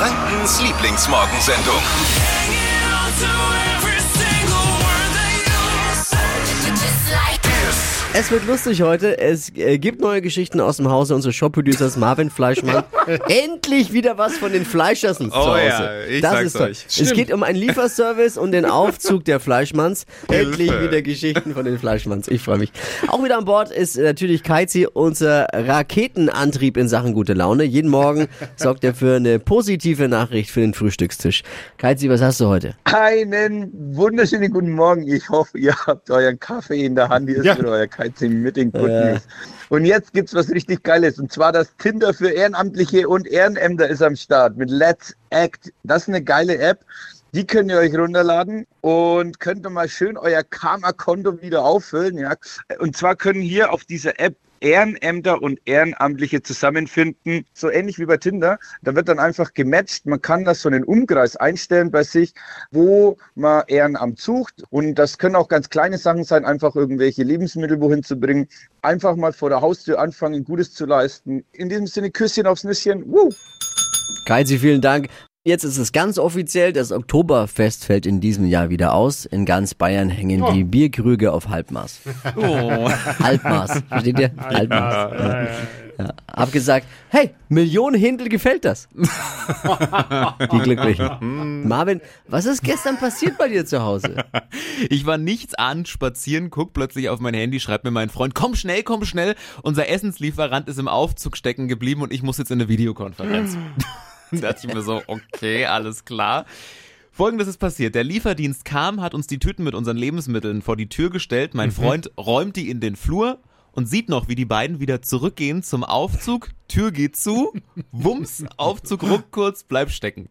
Frankens Lieblingsmorgensendung. Es wird lustig heute. Es äh, gibt neue Geschichten aus dem Hause unseres Shop-Producers Marvin Fleischmann. Endlich wieder was von den Fleischersen zu Oh Hause. ja, ich das sag's ist toll. euch. Es geht um einen Lieferservice und den Aufzug der Fleischmanns. Endlich wieder Geschichten von den Fleischmanns. Ich freue mich. Auch wieder an Bord ist natürlich Kaizi, unser Raketenantrieb in Sachen gute Laune. Jeden Morgen sorgt er für eine positive Nachricht für den Frühstückstisch. Kaizi, was hast du heute? Einen wunderschönen guten Morgen. Ich hoffe, ihr habt euren Kaffee in der Hand. Hier ist Ja. wieder euer Keizing mit den Good Ja. News. Und jetzt gibt's was richtig Geiles. Und zwar das Tinder für Ehrenamtliche und Ehrenämter ist am Start mit Let's Act. Das ist eine geile App. Die könnt ihr euch runterladen und könnt ihr mal schön euer Karma-Konto wieder auffüllen. Ja. Und zwar können hier auf dieser App Ehrenämter und Ehrenamtliche zusammenfinden, so ähnlich wie bei Tinder. Da wird dann einfach gematcht. Man kann das so einen Umkreis einstellen bei sich, wo man Ehrenamt sucht. Und das können auch ganz kleine Sachen sein, einfach irgendwelche Lebensmittel wohin zu bringen. Einfach mal vor der Haustür anfangen, Gutes zu leisten. In diesem Sinne, Küsschen aufs Nüsschen. Woo! Kaizi, vielen Dank. Jetzt ist es ganz offiziell, das Oktoberfest fällt in diesem Jahr wieder aus. In ganz Bayern hängen die Bierkrüge auf Halbmaß. Oh. Halbmaß, versteht ihr? Halbmaß. Ja, ja, Ja. Hab gesagt, hey, Millionen Hindel gefällt das. die Glücklichen. Marvin, was ist gestern passiert bei dir zu Hause? Ich war nichts an, spazieren, guck plötzlich auf mein Handy, schreibt mir mein Freund, komm schnell, komm schnell. Unser Essenslieferant ist im Aufzug stecken geblieben und ich muss jetzt in eine Videokonferenz. da dachte ich mir so, okay, alles klar. Folgendes ist passiert. Der Lieferdienst kam, hat uns die Tüten mit unseren Lebensmitteln vor die Tür gestellt. Mein Freund räumt die in den Flur und sieht noch, wie die beiden wieder zurückgehen zum Aufzug. Tür geht zu, wumms, Aufzug ruck kurz, bleib stecken.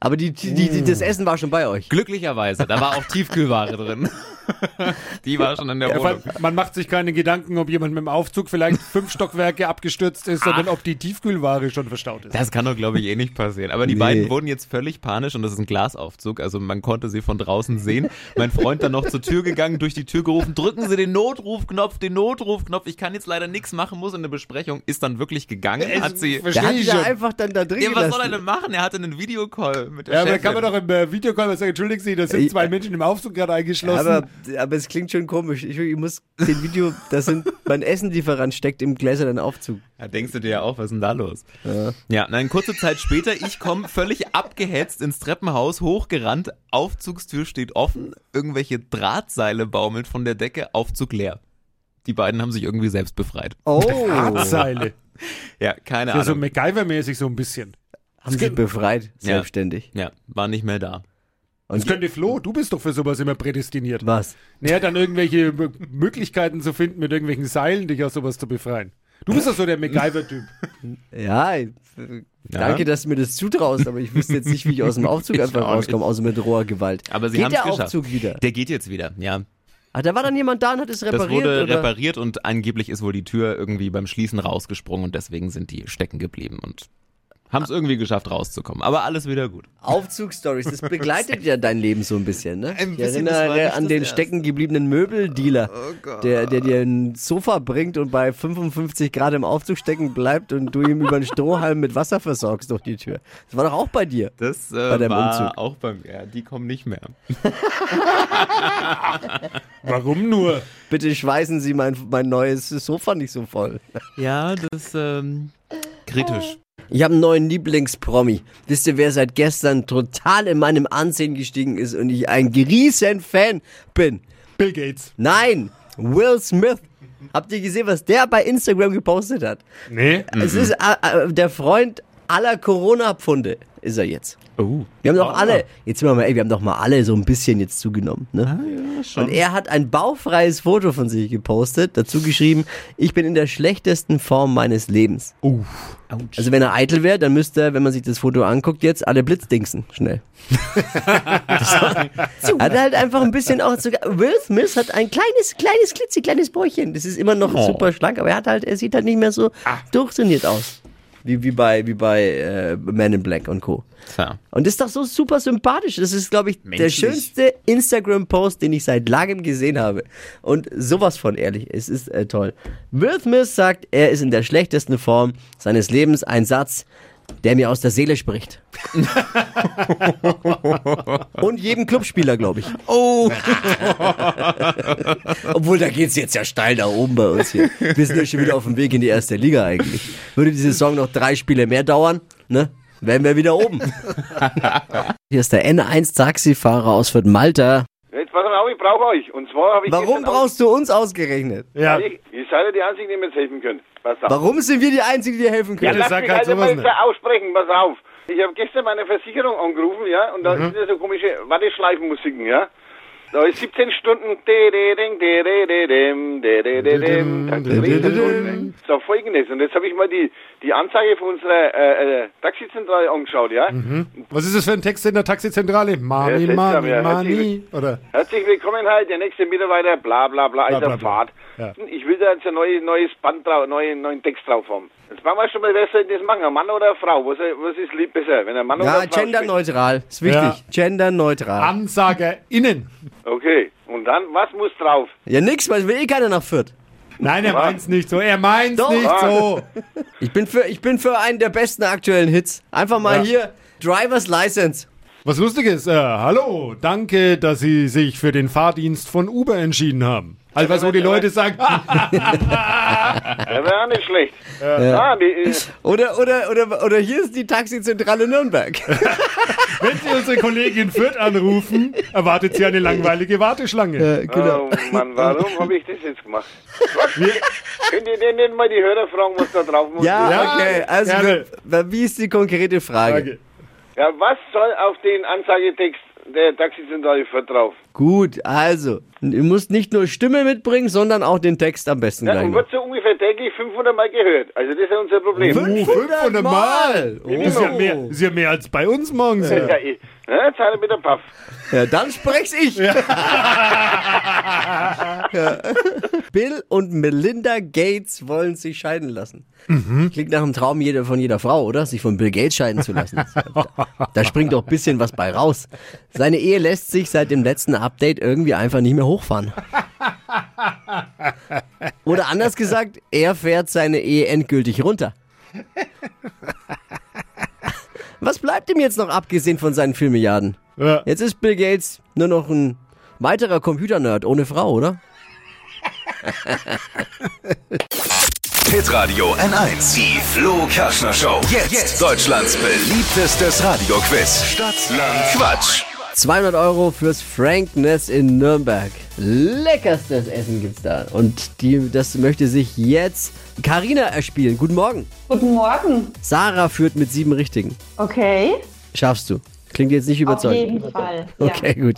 Aber die, die, die, das Essen war schon bei euch. Glücklicherweise, da war auch Tiefkühlware drin. Die war schon in der Ja, Wohnung. man macht sich keine Gedanken, ob jemand mit dem Aufzug vielleicht fünf Stockwerke abgestürzt ist, sondern ob die Tiefkühlware schon verstaut ist. Das kann doch, glaube ich, eh nicht passieren. Aber die Nee. beiden wurden jetzt völlig panisch und das ist ein Glasaufzug, also man konnte sie von draußen sehen. Mein Freund dann noch zur Tür gegangen, durch die Tür gerufen, drücken Sie den Notrufknopf, den Notrufknopf. Ich kann jetzt leider nichts machen, muss in eine Besprechung. Ist dann wirklich gegangen, hat sie... Der hat die da einfach dann da drin Ja, was soll er denn machen? Er hatte einen Videocall mit der Ja, aber da Chefin. kann man doch im äh, Videocall sagen, entschuldigen Sie, da sind zwei Menschen im Aufzug gerade eingeschlossen. Aber, aber es klingt schon komisch. Ich, ich muss den Video, das sind, mein Essenlieferant steckt im gläsernen Aufzug. Da denkst du dir ja auch, was ist denn da los? Ja, nein, kurze Zeit später, ich komme völlig abgehetzt ins Treppenhaus, hochgerannt, Aufzugstür steht offen, irgendwelche Drahtseile baumeln von der Decke, Aufzug leer. Die beiden haben sich irgendwie selbst befreit. Oh, Drahtseile. Ja, keine Ja, so Ahnung. MacGyver-mäßig so ein bisschen. haben sich befreit, selbstständig. Ja, war nicht mehr da. Das könnte Flo, du bist doch für sowas immer prädestiniert. Was? Naja, dann irgendwelche Möglichkeiten zu finden, mit irgendwelchen Seilen dich aus sowas zu befreien. Du bist doch so der MacGyver-Typ. Ja, ich- danke, dass du mir das zutraust, aber ich wüsste jetzt nicht, wie ich aus dem Aufzug einfach rauskomme, außer mit roher Gewalt. Aber sie Geht haben es der geschafft. Aufzug wieder? Der geht jetzt wieder, ja. Ah, da war dann jemand da und hat es repariert? Das wurde oder? repariert und angeblich ist wohl die Tür irgendwie beim Schließen rausgesprungen und deswegen sind die stecken geblieben und haben es irgendwie geschafft rauszukommen. Aber alles wieder gut. Aufzugstories, das begleitet ja dein Leben so ein bisschen, ne? Ein ich bisschen, das war erinnere an den Erste. stecken gebliebenen Möbeldealer, Oh der, der dir ein Sofa bringt und bei 55 Grad im Aufzug stecken bleibt und du ihm über einen Strohhalm mit Wasser versorgst durch die Tür. Das war doch auch bei dir. Das äh, Bei deinem war Umzug. auch bei mir. Ja, Die kommen nicht mehr. Warum nur? Bitte schweißen Sie mein, mein neues Sofa nicht so voll. Ja, das ähm, kritisch. Ich habe einen neuen Lieblingspromi. Wisst ihr, wer seit gestern total in meinem Ansehen gestiegen ist und ich ein riesen Fan bin? Bill Gates. Nein, Will Smith. Habt ihr gesehen, was der bei Instagram gepostet hat? Nee. Es ist äh, äh, der Freund aller Corona-Pfunde, ist er jetzt. Oh. Wir haben doch alle, jetzt sind wir mal, ey, wir haben doch mal alle so ein bisschen jetzt zugenommen, ne? Und er hat ein baufreies Foto von sich gepostet, dazu geschrieben, ich bin in der schlechtesten Form meines Lebens. Also wenn er eitel wäre, dann müsste er, wenn man sich das Foto anguckt, jetzt alle blitzdingsen, schnell. das hat er halt einfach ein bisschen auch sogar, Will Smith hat ein kleines, kleines, klitzekleines Bäuchchen. Das ist immer noch super schlank, aber er hat halt, er sieht halt nicht mehr so durchtrainiert aus. Wie, wie bei, wie bei äh, Man in Black und Co. Tja. Und das ist doch so super sympathisch. Das ist, glaube ich, der Menschlich. schönste Instagram-Post, den ich seit langem gesehen habe. Und sowas von ehrlich. Es ist äh, toll. Will Smith sagt, er ist in der schlechtesten Form seines Lebens. Ein Satz, der mir aus der Seele spricht. Und jedem Clubspieler, glaube ich. Oh. Obwohl, da geht's jetzt ja steil da oben bei uns hier. Wir sind ja schon wieder auf dem Weg in die erste Liga eigentlich. Würde die Saison noch drei Spiele mehr dauern, ne? Wären wir wieder oben. Hier ist der N1-Taxifahrer aus Fürth Malta. Jetzt pass mal auf, ich brauche euch. Und zwar habe ich Warum brauchst du uns ausgerechnet? Ja, ich, ihr seid ja die Einzigen, die mir jetzt helfen können. Pass auf. Warum sind wir die Einzigen, die dir helfen Ja, können? Lass sag mich halt also sowas mal nicht. aussprechen, pass auf. Ich habe gestern meine Versicherung angerufen, ja, und da Mhm. sind ja so komische Warteschleifenmusiken, ja. Da ist 17 Stunden. So folgendes. Und jetzt habe ich mal die, die Anzeige von unserer äh, äh, Taxizentrale angeschaut, ja. was ist das für ein Text in der Taxizentrale? Money, Ja, money, ja. money. Oder? Herzlich willkommen halt, der nächste Mitarbeiter, bla bla bla, Bla, alter bla, bla. Fahrt. Ja. Ich will da jetzt ein neues, neues Band drauf, neuen, neuen Text drauf haben. Jetzt machen wir schon mal, wer soll das machen? Ein Mann oder eine Frau? Was, was ist lieb besser? Wenn ein Mann oder Ja, eine Frau genderneutral. Ist wichtig. Genderneutral. AnsagerInnen. Okay. Und dann, was muss drauf? Ja, nix, weil will eh keiner nach Fürth. Nein, er meint's nicht so. Er meint's Doch. nicht so. Ich bin für, ich bin für einen der besten aktuellen Hits. Einfach mal Ja. hier, Driver's License. Was lustig ist, äh, hallo, danke, dass Sie sich für den Fahrdienst von Uber entschieden haben. Also was wo die Leute sagen, Ja, wäre auch nicht schlecht. Ja. die, äh, Oder, oder, oder, oder hier ist die Taxizentrale Nürnberg. wenn Sie unsere Kollegin Fürth anrufen, erwartet Sie eine langweilige Warteschlange. genau. Oh Mann, warum habe ich das jetzt gemacht? Könnt ihr denn nicht mal die Hörer fragen, was da drauf muss? Ja, Ja, okay. Also, gerne. wie ist die konkrete Frage? Frage. Ja, was soll auf den Anzeigetext der Taxizentrale Fürth drauf? Gut, also, du musst nicht nur Stimme mitbringen, sondern auch den Text am besten Ja, gleich. und wird so ungefähr täglich 500 Mal gehört. Also das ist ja unser Problem. Oh, 500 Mal. Oh. Das ist ja mehr, ist ja mehr als bei uns morgens. Ja, ich, ja, jetzt hat er mit der Paff. Ja, dann sprech's ich. Ja. Bill und Melinda Gates wollen sich scheiden lassen. Klingt nach einem Traum jeder, von jeder Frau, oder? Sich von Bill Gates scheiden zu lassen. Da, da springt doch ein bisschen was bei raus. Seine Ehe lässt sich seit dem letzten Update irgendwie einfach nicht mehr hochfahren. Oder anders gesagt, er fährt seine Ehe endgültig runter. Was bleibt ihm jetzt noch abgesehen von seinen 4 Milliarden? Ja. Jetzt ist Bill Gates nur noch ein weiterer Computernerd ohne Frau, oder? Hitradio N1. Die Flo Kerschner Show. Jetzt, Deutschlands beliebtestes Radioquiz. Stadt, Land, Quatsch. 200 Euro fürs Frankness in Nürnberg. Leckerstes Essen gibt's da. Und die, das möchte sich jetzt Karina erspielen. Guten Morgen. Guten Morgen. Sarah führt mit sieben Richtigen. Okay. Schaffst du. Klingt jetzt nicht Auf überzeugend. jeden Fall. Ja. Okay, gut.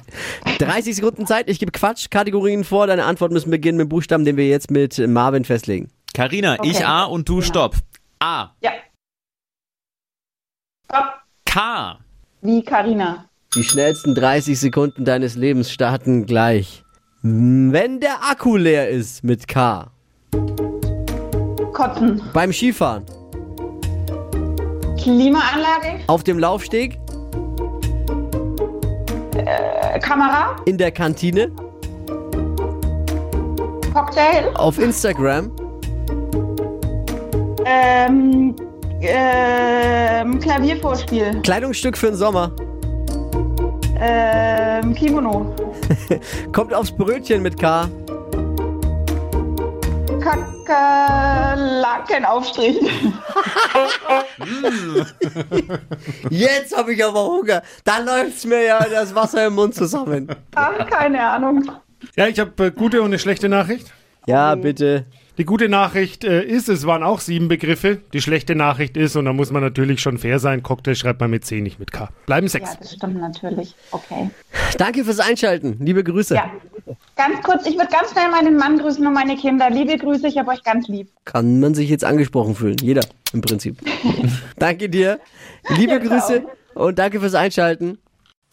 30 Sekunden Zeit. Ich gebe Quatsch-Kategorien vor. Deine Antworten müssen beginnen mit dem Buchstaben, den wir jetzt mit Marvin festlegen. Carina, Okay. ich A und du Stopp. A. Ja. Stopp. K. Wie Karina. Die schnellsten 30 Sekunden deines Lebens starten gleich. Wenn der Akku leer ist mit K. Kotzen. Beim Skifahren. Klimaanlage. Auf dem Laufsteg. Äh, Kamera. In der Kantine. Cocktail. Auf Instagram. Ähm, ähm, Klaviervorspiel. Kleidungsstück für den Sommer. Ähm, Kimono. Kommt aufs Brötchen mit K. Kakerlakenaufstrich. Jetzt habe ich aber Hunger. Da läuft's mir ja das Wasser im Mund zusammen. Ach, keine Ahnung. Ja, ich habe äh, gute und eine schlechte Nachricht. Ja, bitte. Die gute Nachricht äh, ist, es waren auch sieben Begriffe. Die schlechte Nachricht ist, und da muss man natürlich schon fair sein, Cocktail schreibt man mit C, nicht mit K. Bleiben sechs. Ja, das stimmt natürlich. Okay. Danke fürs Einschalten. Liebe Grüße. Ja. Ganz kurz, ich würde ganz schnell meinen Mann grüßen und meine Kinder. Liebe Grüße, ich habe euch ganz lieb. Kann man sich jetzt angesprochen fühlen. Jeder im Prinzip. danke dir. Liebe Ja, Grüße und danke fürs Einschalten.